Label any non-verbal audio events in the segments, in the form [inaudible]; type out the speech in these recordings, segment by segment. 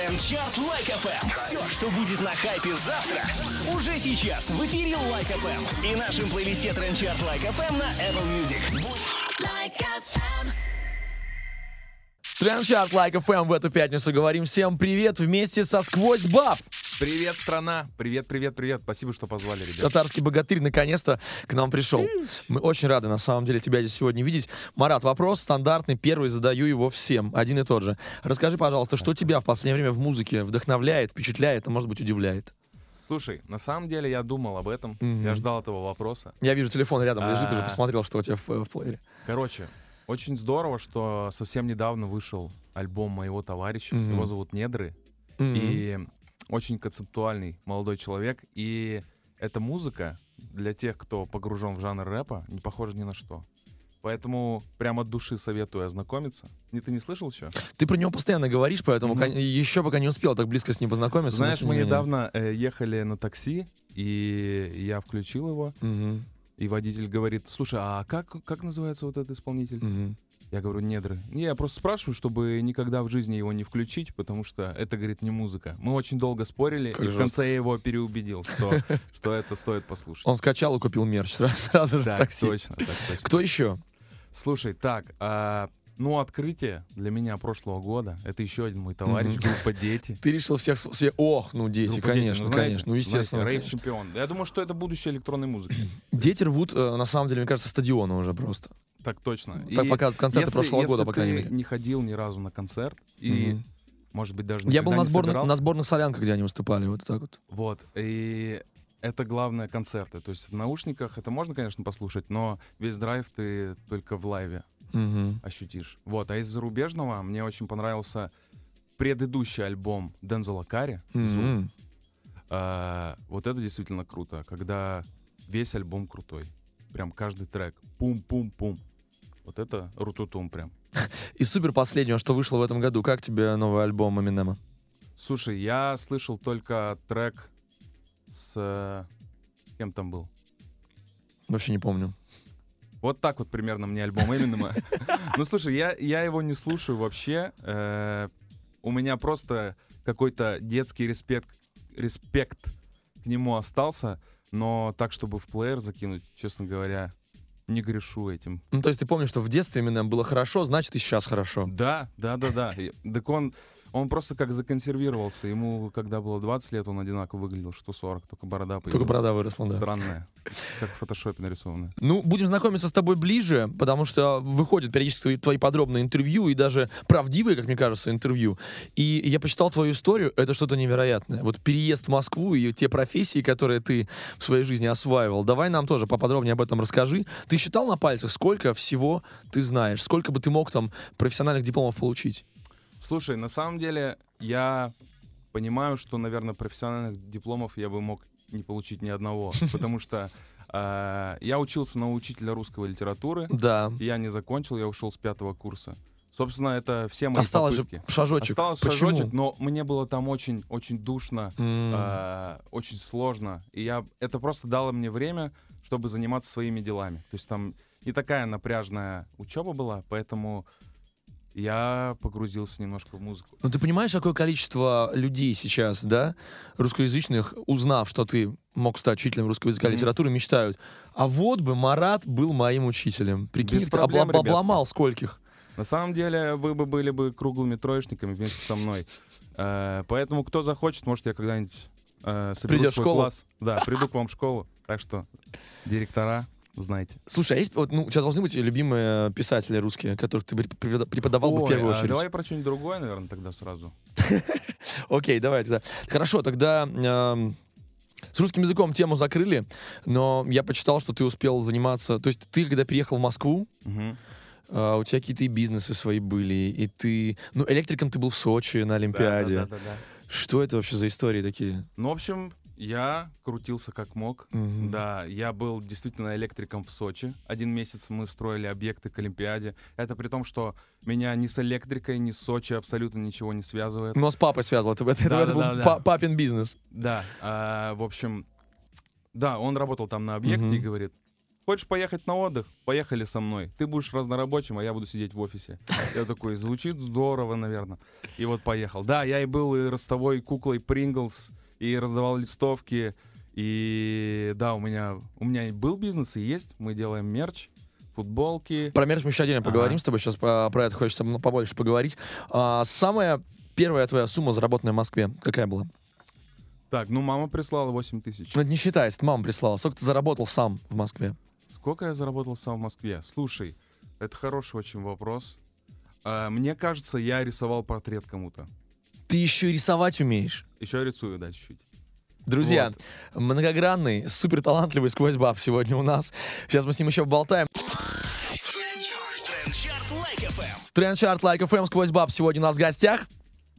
TrendChart Like FM. Все, что будет на хайпе завтра, уже сейчас в эфире Like FM. И нашем плейлисте TrendChart Like FM на Apple Music. Like FM. TrendChart Like FM в эту пятницу говорим всем привет вместе со SQWOZ BAB. Привет, страна! Привет, привет, привет. Спасибо, что позвали, ребят. Татарский богатырь наконец-то к нам пришел. Мы очень рады, на самом деле, тебя здесь сегодня видеть. Марат, вопрос стандартный, первый задаю его всем, один и тот же. Расскажи, пожалуйста, что тебя в последнее время в музыке вдохновляет, впечатляет, а может быть удивляет? Слушай, на самом деле я думал об этом. Мгм. Я ждал этого вопроса. Я вижу, телефон рядом лежит, уже А. посмотрел, что у тебя в, в плеере. Короче, очень здорово, что совсем недавно вышел альбом моего товарища. Мгм. Его зовут Недры. Мгм. И очень концептуальный молодой человек. И эта музыка для тех, кто погружен в жанр рэпа, не похожа ни на что. Поэтому прямо от души советую ознакомиться. Не ты не слышал еще? Ты про него постоянно говоришь, поэтому кон- еще пока не успел так близко с ним познакомиться. Знаешь, мы недавно э, ехали на такси, и я включил его, Мгм. И водитель говорит, слушай, а как, как называется вот этот исполнитель? Мгм. Я говорю, недры. Не, я просто спрашиваю, чтобы никогда в жизни его не включить, потому что это, говорит, не музыка. Мы очень долго спорили, Как и в жестко. конце я его переубедил, что, [laughs] что это стоит послушать. Он скачал и купил мерч сразу, сразу же в Так, такси. точно, так точно. Кто еще? Слушай, так, а, ну, открытие для меня прошлого года, это еще один мой товарищ, группа «Дети». Ты решил всех... все- Ох, ну дети, Группа «Дети», конечно, ну, знаете, конечно. Ну, естественно. рейв-чемпион. Я думаю, что это будущее электронной музыки. [clears throat] Дети рвут, э, на самом деле, мне кажется, стадионы уже просто. Так точно. Так показывают концерты если- прошлого если года, по крайней мере. не ходил ни разу на концерт, и, Мгм. может быть, даже Я был на, сборных, собирался, на сборных солянках, где они выступали, вот так вот. Вот, и это главное концерты. То есть в наушниках это можно, конечно, послушать, но весь драйв ты только в лайве Мгм. ощутишь. Вот, а из зарубежного мне очень понравился предыдущий альбом Дензела Карри «Зум». А, вот это действительно круто, когда весь альбом крутой. Прям каждый трек. Пум-пум-пум. Вот это рутутум прям. И супер последнего, что вышло в этом году. Как тебе новый альбом Эминема? Слушай, я слышал только трек с... э, Кем там был? Вообще не помню. Вот так вот примерно мне альбом Эминема. [laughs] Ну, слушай, я, я его не слушаю вообще. Э, У меня просто какой-то детский респект, респект к нему остался, но так, чтобы в плеер закинуть, честно говоря, не грешу этим. Ну, то есть ты помнишь, что в детстве Эминем было хорошо, значит и сейчас хорошо. Да, да, да, да. Так он, он просто как законсервировался. Ему, когда было 20 лет, он одинаково выглядел, что 40, только борода появилась. Только борода выросла, да. Странная. Как в фотошопе нарисованная. Ну, будем знакомиться с тобой ближе, потому что выходят периодически твои, твои подробные интервью и даже правдивые, как мне кажется, интервью. И я почитал твою историю, это что-то невероятное. Вот переезд в Москву и те профессии, которые ты в своей жизни осваивал. Давай нам тоже поподробнее об этом расскажи. Ты считал на пальцах, сколько всего ты знаешь? Сколько бы ты мог там профессиональных дипломов получить? Слушай, на самом деле я понимаю, что, наверное, профессиональных дипломов я бы мог не получить ни одного, [laughs] потому что э, я учился на учителя русской литературы, Да. я не закончил, я ушел с пятого курса. Собственно, это все мои Осталось же попытки. шажочек. Осталось Почему? шажочек, но мне было там очень, очень душно, М. э, очень сложно. И я, это просто дало мне время, чтобы заниматься своими делами. То есть там не такая напряжная учеба была, поэтому я погрузился немножко в музыку. Ну, ты понимаешь, какое количество людей сейчас, да, русскоязычных, узнав, что ты мог стать учителем русского языка и Мгм. литературы, мечтают. А вот бы Марат был моим учителем. Прикинь, проблем, обла- обломал скольких. На самом деле, вы бы были бы круглыми троечниками вместе со мной. Э, поэтому, кто захочет, может, я когда-нибудь э, соберу Придёшь в свой школу? класс. Да, приду к вам в школу. Так что, директора, знаете. Слушай, а есть, вот, ну, у тебя должны быть любимые писатели русские, которых ты преп- препода- преподавал бы в Ой, первую а очередь? давай про что-нибудь другое, наверное, тогда сразу. [laughs] Окей, давай тогда. Хорошо, тогда эм, с русским языком тему закрыли, но я почитал, что ты успел заниматься... То есть ты, когда приехал в Москву. А, у тебя какие-то и бизнесы свои были, и ты... Ну, электриком ты был в Сочи на Олимпиаде. Да-да-да-да. Что это вообще за истории такие? Ну, в общем, я крутился как мог. Мгм. Да, я был действительно электриком в Сочи. Один месяц мы строили объекты к Олимпиаде. Это при том, что меня ни с электрикой, ни с Сочи абсолютно ничего не связывает. Но с папой связывал. Это, это, это был Да-да-да-да. па- папин бизнес. Да, а, в общем, да, он работал там на объекте Мгм. и говорит, хочешь поехать на отдых? Поехали со мной. Ты будешь разнорабочим, а я буду сидеть в офисе. Я такой, звучит здорово, наверное. И вот поехал. Да, я и был и ростовой куклой Принглс, и раздавал листовки. И да, у меня, у меня был бизнес, и есть. Мы делаем мерч, футболки. Про мерч мы еще отдельно поговорим Ага. с тобой. Сейчас про, про это хочется побольше поговорить. А, самая первая твоя сумма, заработанная в Москве, какая была? Так, ну мама прислала 8 тысяч. Ну, это не считается, это мама прислала. Сколько ты заработал сам в Москве? Сколько я заработал сам в Москве? Слушай, это хороший очень вопрос. А, мне кажется, я рисовал портрет кому-то. Ты еще и рисовать умеешь. Еще я рисую, да, чуть-чуть. Друзья, Вот. многогранный, супер талантливый сквозь баб сегодня у нас. Сейчас мы с ним еще болтаем. Трендчарт Лайк. Трендчарт Like FM сквозь баб сегодня у нас в гостях.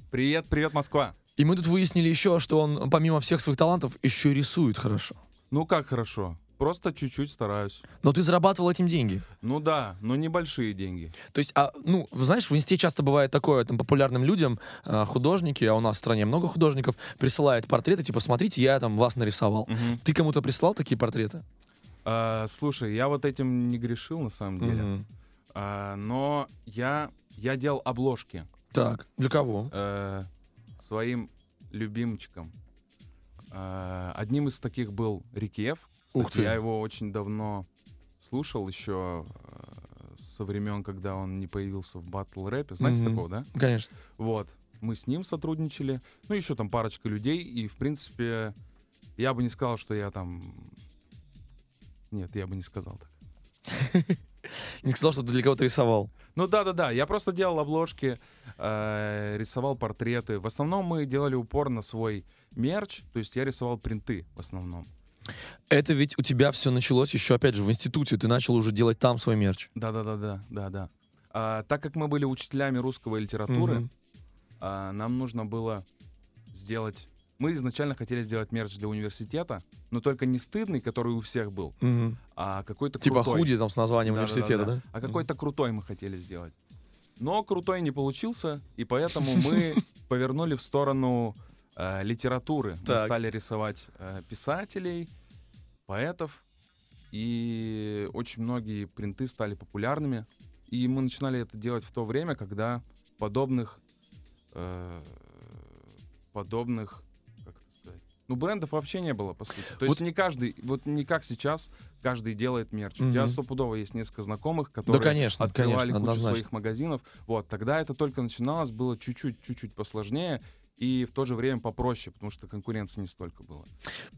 Привет, привет, Москва. И мы тут выяснили еще, что он, помимо всех своих талантов, еще и рисует хорошо. Ну как хорошо? Просто чуть-чуть стараюсь. Но ты зарабатывал этим деньги. Ну да, но небольшие деньги. То есть, а, ну, знаешь, в инсте часто бывает такое, там, популярным людям, а, художники, а у нас в стране много художников, присылают портреты, типа, смотрите, я там вас нарисовал. Мгм. Ты кому-то прислал такие портреты? А, слушай, я вот этим не грешил на самом деле. Мгм. А, но я, я делал обложки Так, для кого? э, своим любимчикам. А, одним из таких был Рикиев. Ух ты. Я его очень давно слушал, еще э, со времен, когда он не появился в батл рэпе. Знаете Мгм. такого, да? Конечно. Вот. Мы с ним сотрудничали. Ну, еще там парочка людей. И, в принципе, я бы не сказал, что я там... Нет, я бы не сказал так. [laughs] Не сказал, что ты для кого-то рисовал. Ну да-да-да, я просто делал обложки, э, рисовал портреты. В основном мы делали упор на свой мерч, то есть я рисовал принты в основном. Это ведь у тебя все началось еще, опять же, в институте. Ты начал уже делать там свой мерч. Да-да-да-да, да-да. А, так как мы были учителями русского литературы, Мгм. а, нам нужно было сделать... Мы изначально хотели сделать мерч для университета, но только не стыдный, который у всех был, Мгм. а какой-то Типа крутой. худи там с названием Да-да-да-да. университета, да? А какой-то крутой мы хотели сделать. Но крутой не получился, и поэтому мы [laughs] повернули в сторону э, литературы. Мы стали рисовать э, писателей, поэтов, и очень многие принты стали популярными. И мы начинали это делать в то время, когда подобных э, подобных как это сказать, ну брендов вообще не было по сути. То есть Вот- не каждый, вот не как сейчас каждый делает мерч. У тебя стопудово есть несколько знакомых, которые конечно, открывали конечно, кучу однозначно. своих магазинов. Вот тогда это только начиналось, было чуть-чуть, чуть-чуть посложнее и в то же время попроще, потому что конкуренции не столько было.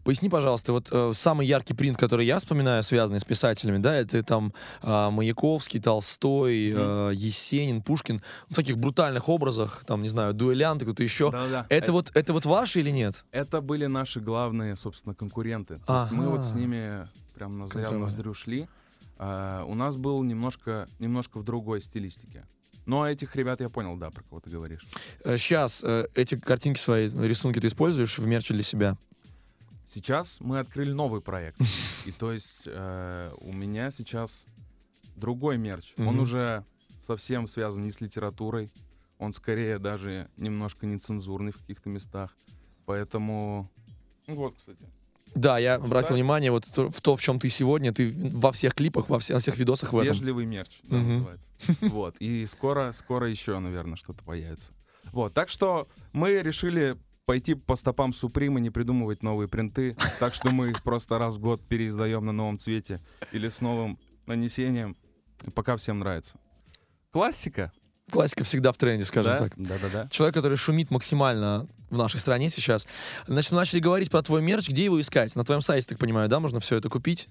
Поясни, пожалуйста, вот э, самый яркий принт, который я вспоминаю, связанный с писателями, да, это там э, Маяковский, Толстой, э, Есенин, Пушкин, в таких брутальных образах, там, не знаю, дуэлянты, кто-то еще. Да-да. Это вот, это вот ваши или нет? Это были наши главные, собственно, конкуренты. То есть мы вот с ними прям ноздря в ноздрю шли. А, у нас был немножко, немножко в другой стилистике. Но этих ребят я понял, да, про кого ты говоришь. Сейчас э, эти картинки свои, рисунки ты используешь в мерче для себя? Сейчас мы открыли новый проект. И то есть э, у меня сейчас другой мерч. Он Мгм. уже совсем связан не с литературой. Он скорее даже немножко нецензурный в каких-то местах. Поэтому... Ну Вот, кстати. Да, я обратил Нравится? внимание вот в то, в чем ты сегодня, ты во всех клипах, во все- на всех видосах в этом. Вежливый мерч, да, Мгм. называется. [laughs] Вот. И скоро, скоро еще, наверное, что-то появится. Вот. Так что мы решили пойти по стопам Суприма, не придумывать новые принты. Так что мы их [laughs] просто раз в год переиздаем на новом цвете или с новым нанесением. Пока всем нравится. Классика. Классика всегда в тренде, скажем да? так. Да-да-да. Человек, который шумит максимально в нашей стране сейчас. Значит, мы начали говорить про твой мерч. Где его искать? На твоем сайте, так понимаю, да? Можно все это купить?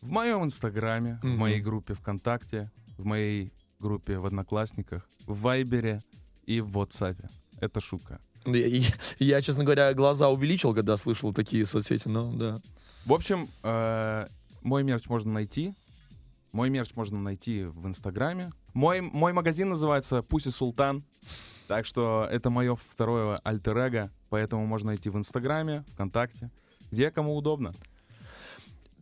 В моем инстаграме, в Мгм. моей группе ВКонтакте, в моей группе в Одноклассниках, в Вайбере и в WhatsApp. Это шутка. Я, я- я, честно говоря, глаза увеличил, когда слышал такие соцсети, но да. В общем, э, мой мерч можно найти. Мой мерч можно найти в Инстаграме. Мой, мой магазин называется Пуси Султан. Так что это мое второе альтер эго, поэтому можно найти в Инстаграме, ВКонтакте, где кому удобно.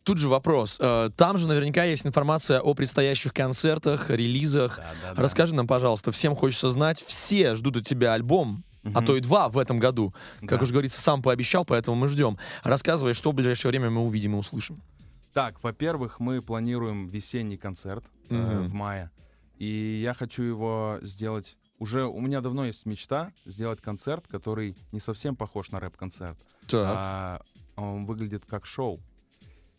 Тут же вопрос. Э, Там же наверняка есть информация о предстоящих концертах, релизах. Расскажи нам, пожалуйста, всем хочется знать. Все ждут от тебя альбом, а то и два в этом году. Как Да. уже говорится, сам пообещал, поэтому мы ждем. Рассказывай, что в ближайшее время мы увидим и услышим. Так, во-первых, мы планируем весенний концерт э, Мгм. в мае. И я хочу его сделать... Уже у меня давно есть мечта сделать концерт, который не совсем похож на рэп-концерт, а он выглядит как шоу.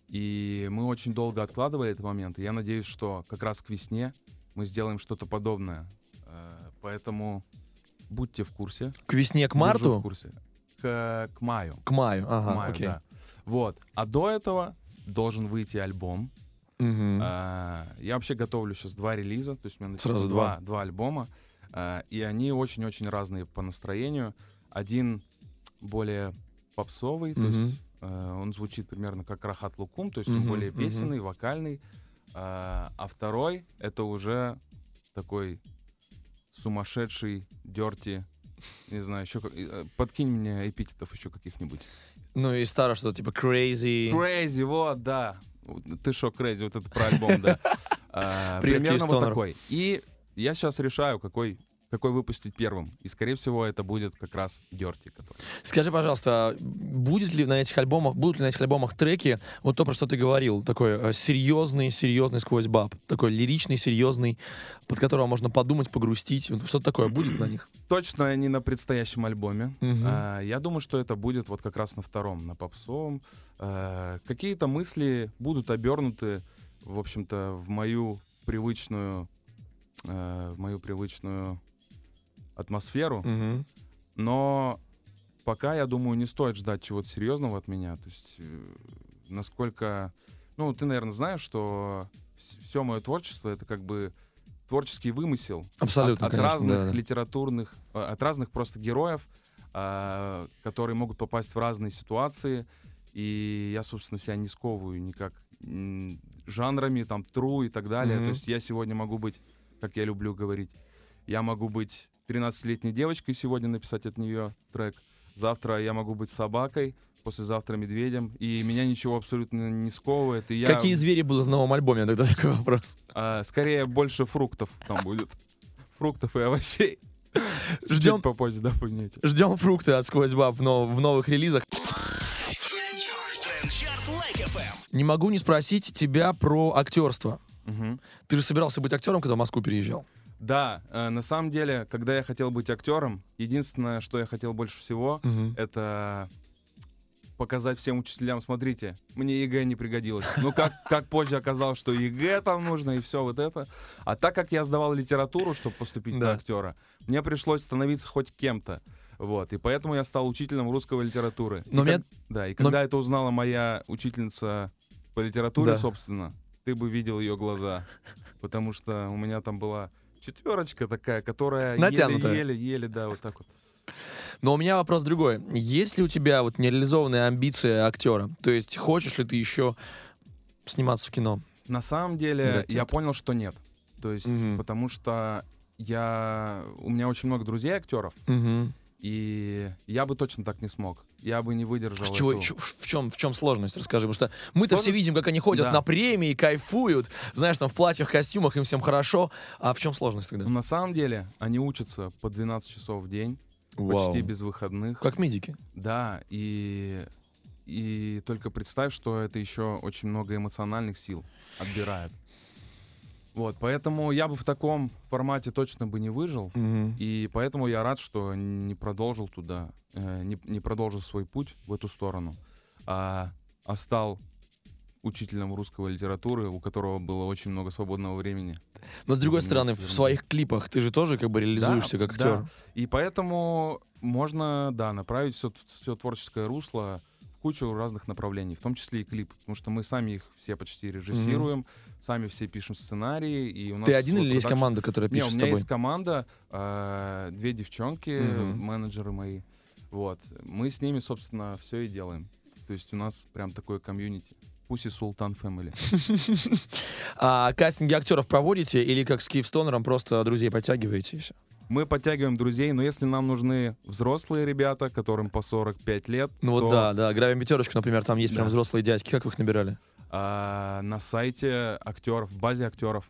И мы очень долго откладывали этот момент. И я надеюсь, что как раз к весне мы сделаем что-то подобное. Э, Поэтому будьте в курсе. К весне, к Держу в марту? курсе. К, к маю. К маю. Ага, К маю, окей. да. Вот. А до этого должен выйти альбом. Мгм. А, Я вообще готовлю сейчас два релиза, то есть у меня Сразу два, два альбома, и они очень-очень разные по настроению. Один более попсовый, то есть э, он звучит примерно как Рахат Лукум, то есть он более песенный, вокальный, а а второй это уже такой сумасшедший, дерти, не знаю, еще э, подкинь мне эпитетов еще каких-нибудь. Ну и старое что-то типа crazy. Crazy, вот, да. Ты шо, Crazy, вот это про альбом, да. [laughs] А, Примерно вот такой. И я сейчас решаю, какой, какой выпустить первым. И, скорее всего, это будет как раз Дерти. Который... Скажи, пожалуйста, будет ли на этих альбомах, будут ли на этих альбомах треки, вот то, про что ты говорил, такой э, серьезный, серьезный сквозь баб, такой лиричный, серьезный, под которого можно подумать, погрустить, что-то такое будет на них? [clears throat] Точно не на предстоящем альбоме. Мгм. А, я думаю, что это будет вот как раз на втором, на попсовом. А, какие-то мысли будут обернуты, в общем-то, в мою привычную, э, в мою привычную атмосферу. Мгм. Но пока, я думаю, не стоит ждать чего-то серьезного от меня. То есть, э, насколько... Ну, ты, наверное, знаешь, что все мое творчество — это как бы творческий вымысел. Абсолютно, От, от конечно, разных да, литературных... э, От разных просто героев, которые могут попасть в разные ситуации. И я, собственно, себя не сковываю никак жанрами, там, тру и так далее. Мгм. То есть я сегодня могу быть, как я люблю говорить, я могу быть 13-летней девочкой сегодня, написать от нее трек. Завтра я могу быть собакой, послезавтра медведем. И меня ничего абсолютно не сковывает. И я, Какие звери будут в новом альбоме? Тогда такой вопрос. а, скорее, больше фруктов там будет. Фруктов и овощей. Ждем, попозже, да, поняйте. ждем фрукты от SQWOZ BAB в, нов- в новых релизах. Не могу не спросить тебя про актерство. Мгм. Ты же собирался быть актером, когда в Москву переезжал. Да, э, на самом деле, когда я хотел быть актером, единственное, что я хотел больше всего, это показать всем учителям, смотрите, мне ЕГЭ не пригодилось. Ну, как, [laughs] как позже оказалось, что ЕГЭ там нужно и все вот это. А так как я сдавал литературу, чтобы поступить Да. на актера, мне пришлось становиться хоть кем-то. Вот, и поэтому я стал учителем русской литературы. Но и меня- как- Да, и когда это узнала моя учительница по литературе, Да. собственно, ты бы видел ее глаза. Потому что у меня там была четверочка такая, которая Натянутая. еле-еле-еле, да, вот так вот. Но у меня вопрос другой. Есть ли у тебя вот нереализованные амбиции актера? То есть хочешь ли ты еще сниматься в кино? На самом деле, я понял, что нет. То есть, Мгм. потому что я... У меня очень много друзей актеров, Мгм. и я бы точно так не смог. Я бы не выдержал чего- чё- в, чем, в чем сложность? Расскажи. Потому что мы-то все Сложность- видим, как они ходят Да. на премии, кайфуют, знаешь, там в платьях, костюмах, им всем хорошо. А в чем сложность тогда? Но на самом деле, они учатся по 12 часов в день, Вау. почти без выходных. Как медики. Да, и... И только представь, что это еще очень много эмоциональных сил отбирает. Вот, поэтому я бы в таком формате точно бы не выжил. Мгм. И поэтому я рад, что не продолжил туда, э, не, не продолжил свой путь в эту сторону, а, а стал учителем русского литературы, у которого было очень много свободного времени. Но с другой стороны, в своих клипах ты же тоже как бы реализуешься Да, как актер. да. И поэтому можно, да, направить все, все творческое русло кучу разных направлений, в том числе и клип, потому что мы сами их все почти режиссируем, сами все пишем сценарии, и у нас Ты один или есть продакшн. команда, которая пишет у с меня есть команда, э, две девчонки, Мгм. менеджеры мои. Вот. Мы с ними, собственно, все и делаем. То есть у нас прям такое комьюнити. Пусть и Султан Фэмили. [laughs] А кастинги актеров проводите или как с Киевстонером просто друзей подтягиваете и все? Мы подтягиваем друзей, но если нам нужны взрослые ребята, которым по 45 лет, Ну вот то, да, да, гравим пятерочку, например, там есть прям Да. взрослые дядьки. Как вы их набирали? а, на сайте актеров, в базе актеров.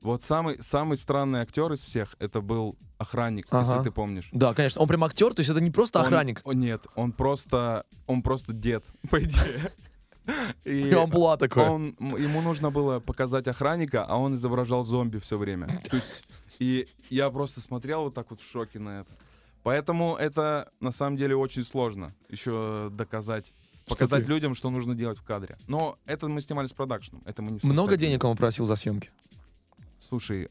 Вот самый, самый странный актер из всех, это был охранник, Ага. если ты помнишь. Да, конечно. Он прям актер, то есть это не просто Он- охранник. о, нет, он просто, он просто дед, [laughs] по идее. И И амплуа такое. он, м, ему нужно было показать охранника, а он изображал зомби все время. То есть, и я просто смотрел вот так вот в шоке на это. Поэтому это на самом деле очень сложно еще доказать, показать ты- людям, что нужно делать в кадре. Но это мы снимали с продакшеном. Это мы не Много денег он просил за съемки? Слушай,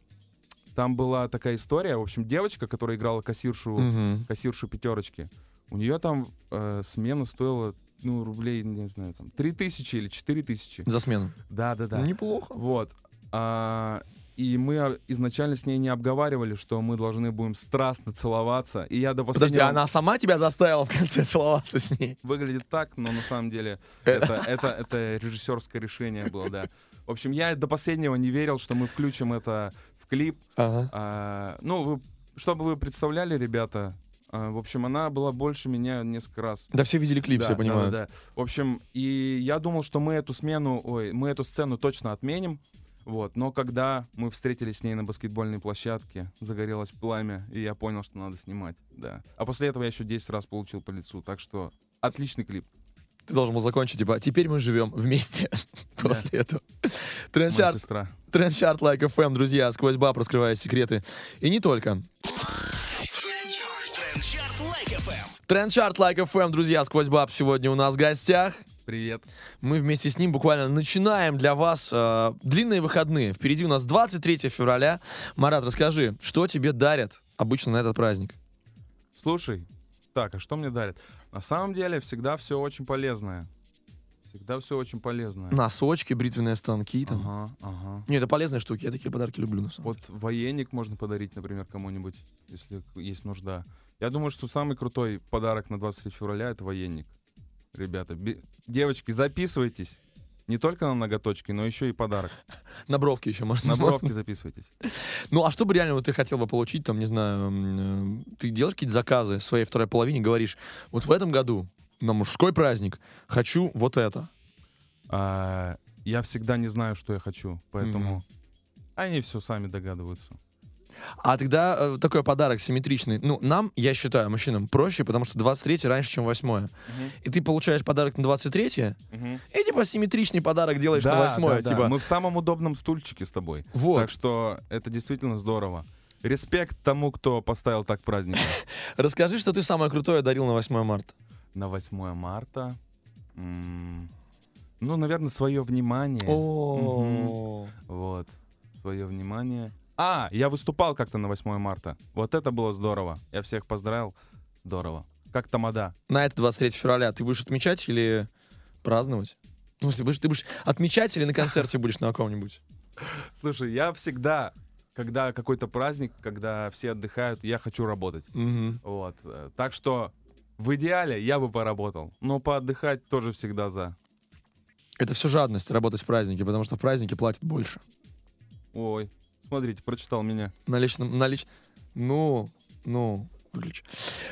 там была такая история. В общем, девочка, которая играла кассиршу, Мгм. кассиршу пятерочки, у нее там э, смена стоила, ну, рублей, не знаю, там, 3 тысячи или 4 тысячи. За смену. Да, да, да. Неплохо. Вот. А, и мы изначально с ней не обговаривали, что мы должны будем страстно целоваться. И я до Подожди, последнего... она сама тебя заставила в конце целоваться с ней? Выглядит так, но на самом деле [laughs] это, это, это режиссерское решение было, да. В общем, я до последнего не верил, что мы включим это в клип. Ага. А, ну, вы, чтобы вы представляли, ребята, в общем, она была больше меня несколько раз. Да все видели клип, Да, все да, понимают. да, да. В общем, и я думал, что мы эту смену, ой, мы эту сцену точно отменим. Вот, но когда мы встретились с ней на баскетбольной площадке, загорелось пламя, и я понял, что надо снимать, да. А после этого я еще 10 раз получил по лицу, так что отличный клип. Ты должен был закончить, типа, теперь мы живем вместе [laughs] после этого. Трендчарт, сестра. Трендчарт Like FM, друзья, сквозь баб раскрывая секреты. И не только. TrendChart Like FM. TrendChart Like FM, друзья, SQWOZ BAB сегодня у нас в гостях. Привет. Мы вместе с ним буквально начинаем для вас э, длинные выходные. Впереди у нас 23 февраля. Марат, расскажи, что тебе дарят обычно на этот праздник? Слушай, так, а что мне дарят? На самом деле всегда все очень полезное. Всегда все очень полезное. Носочки, бритвенные станки там. Ага, ага. Не, это полезные штуки, я такие подарки люблю. На самом Вот военник можно подарить, например, кому-нибудь, если есть нужда. Я думаю, что самый крутой подарок на 23 февраля это военник. Ребята, би- девочки, записывайтесь. Не только на ноготочки, но еще и подарок. [laughs] На бровке еще можно. На бровки записывайтесь. [laughs] Ну, а что бы реально вот ты хотел бы получить, там, не знаю, э, ты делаешь какие-то заказы своей второй половине, говоришь, вот в этом году на мужской праздник хочу вот это. А, я всегда не знаю, что я хочу, поэтому Мгм. они все сами догадываются. А тогда э, такой подарок симметричный. Ну, нам, я считаю, мужчинам проще, потому что 23 раньше, чем 8 И ты получаешь подарок на 23 и типа симметричный подарок делаешь на 8 да, да. типа. Мы в самом удобном стульчике с тобой. Вот. Так что это действительно здорово. Респект тому, кто поставил так праздник. [laughs] Расскажи, что ты самое крутое дарил на 8 марта. На 8 марта. м, Ну, наверное, свое внимание. О, Вот. Свое внимание. А, я выступал как-то на 8 марта. Вот это было здорово. Я всех поздравил. Здорово. Как тамада. На это 23 февраля ты будешь отмечать или праздновать? Ну, если будешь, ты будешь отмечать или на концерте будешь на каком-нибудь? Слушай, я всегда, когда какой-то праздник, когда все отдыхают, я хочу работать. Мгм. Вот. Так что в идеале я бы поработал. Но поотдыхать тоже всегда за. Это все жадность, работать в празднике, потому что в празднике платят больше. Ой, смотрите, прочитал меня. На личном... На лич... Ну, ну, выключи.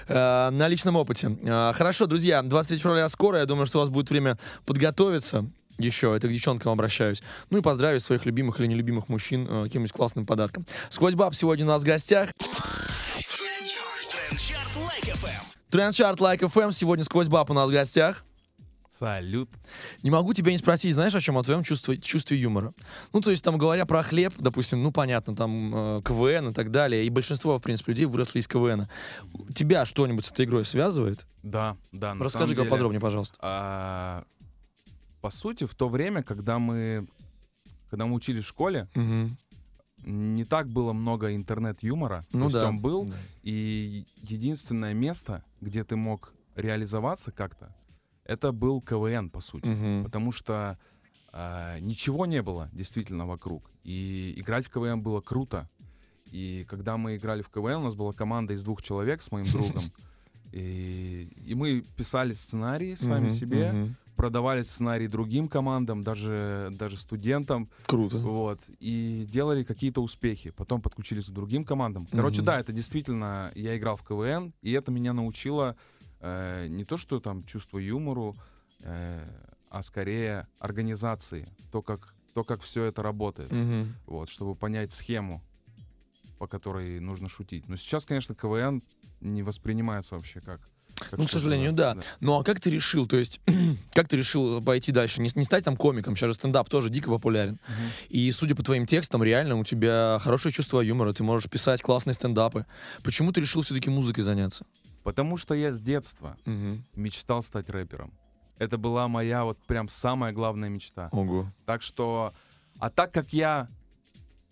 Э, на личном опыте. Э, хорошо, друзья, 23 февраля скоро. Я думаю, что у вас будет время подготовиться еще. Это к девчонкам обращаюсь. Ну и поздравить своих любимых или нелюбимых мужчин э, каким-нибудь классным подарком. Сквозь баб сегодня у нас в гостях. Трендчарт Лайк Like FM. Сегодня сквозь баб у нас в гостях. Салют. Не могу тебя не спросить, знаешь, о чем? О твоем чувстве, чувстве юмора. Ну, то есть, там, говоря про хлеб, допустим, ну, понятно, там, э, КВН и так далее, и большинство, в принципе, людей выросли из КВН. Тебя что-нибудь с этой игрой связывает? Да, да. на Расскажи самом деле, поподробнее, пожалуйста. а, по сути, в то время, когда мы, когда мы учились в школе, Мгм. не так было много интернет-юмора. Ну да. он был, Да. и единственное место, где ты мог реализоваться как-то, это был КВН, по сути. Мгм. Потому что а, ничего не было действительно вокруг. И играть в КВН было круто. И когда мы играли в КВН, у нас была команда из двух человек с моим [laughs] другом. И, и мы писали сценарии сами Мгм, себе, мгм. продавали сценарии другим командам, даже, даже студентам. Круто. Вот. И делали какие-то успехи. Потом подключились к другим командам. Короче, Мгм. да, это действительно... Я играл в КВН, и это меня научило э, не то, что там чувство юмору, э, а скорее организации. То, как, то, как все это работает. Мгм. Вот, чтобы понять схему, по которой нужно шутить. Но сейчас, конечно, КВН не воспринимается вообще как... Ну, к сожалению, да. Ну а как ты решил, то есть, [clears throat] как ты решил пойти дальше? Не, не стать там комиком, сейчас же стендап тоже дико популярен. Мгм. И судя по твоим текстам, реально у тебя хорошее чувство юмора, ты можешь писать классные стендапы. Почему ты решил все-таки музыкой заняться? Потому что я с детства Мгм. мечтал стать рэпером. Это была моя вот прям самая главная мечта. Ого. Так что, а так как я,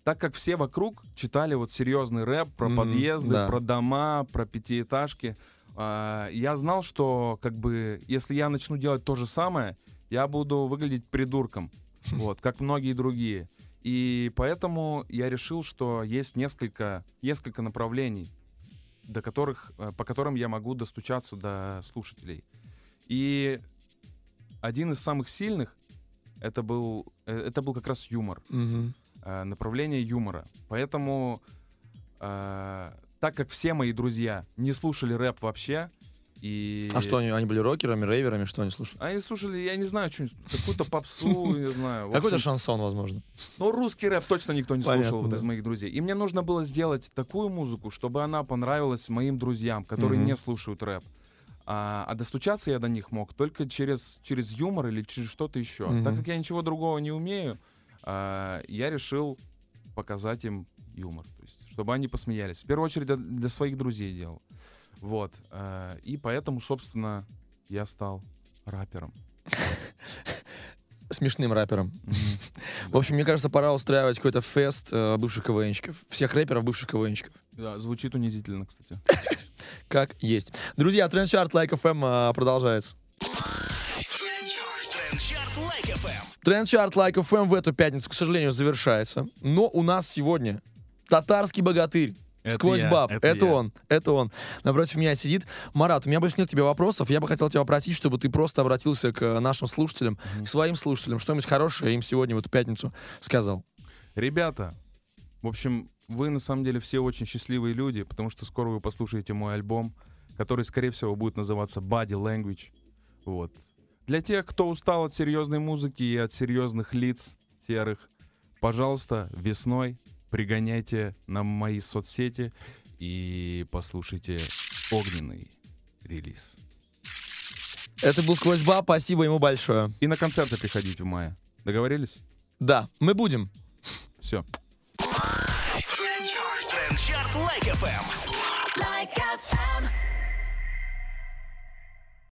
так как все вокруг читали вот серьезный рэп про Мгм, подъезды, да. про дома, про пятиэтажки, а, я знал, что как бы если я начну делать то же самое, я буду выглядеть придурком, вот, как многие другие. И поэтому я решил, что есть несколько, несколько направлений, до которых, э, по которым я могу достучаться до слушателей. И один из самых сильных это был, э, это был как раз юмор, э, направление юмора. Поэтому, э, так как все мои друзья не слушали рэп вообще, и... А что, они, они были рокерами, рейверами, что они слушали? Они слушали, я не знаю, что какую-то попсу, [laughs] не знаю. Какой-то шансон, возможно. Ну, русский рэп точно никто не слушал вот из моих друзей. И мне нужно было сделать такую музыку, чтобы она понравилась моим друзьям, которые не слушают рэп. А, а достучаться я до них мог только через, через юмор или через что-то еще. Так как я ничего другого не умею, а, я решил показать им юмор. То есть, чтобы они посмеялись. В первую очередь для, для своих друзей делал. Вот. а, и поэтому, собственно, я стал рэпером. Смешным рэпером. [laughs] В общем, мне кажется, пора устраивать какой-то фест э, бывших КВНщиков. Всех рэперов бывших КВНщиков. Да, звучит унизительно, кстати. [laughs] Как есть. Друзья, TrendChart Like FM а, продолжается. TrendChart Like FM. В эту пятницу, к сожалению, завершается. Но у нас сегодня татарский богатырь. Это SQWOZ я, BAB. это Это, я. он. Это он. Напротив меня сидит. Марат, у меня больше нет тебе вопросов. Я бы хотел тебя попросить, чтобы ты просто обратился к нашим слушателям, к своим слушателям, что-нибудь хорошее им сегодня в эту пятницу сказал. Ребята, в общем, вы на самом деле все очень счастливые люди, потому что скоро вы послушаете мой альбом, который, скорее всего, будет называться Body Language. Вот. Для тех, кто устал от серьезной музыки и от серьезных лиц серых, пожалуйста, весной пригоняйте на мои соцсети и послушайте огненный релиз. Это был Сквозь баб. Спасибо ему большое. И на концерты приходите в мае. Договорились? Да, мы будем. Все. Трендчарт Лайк FM. Like FM.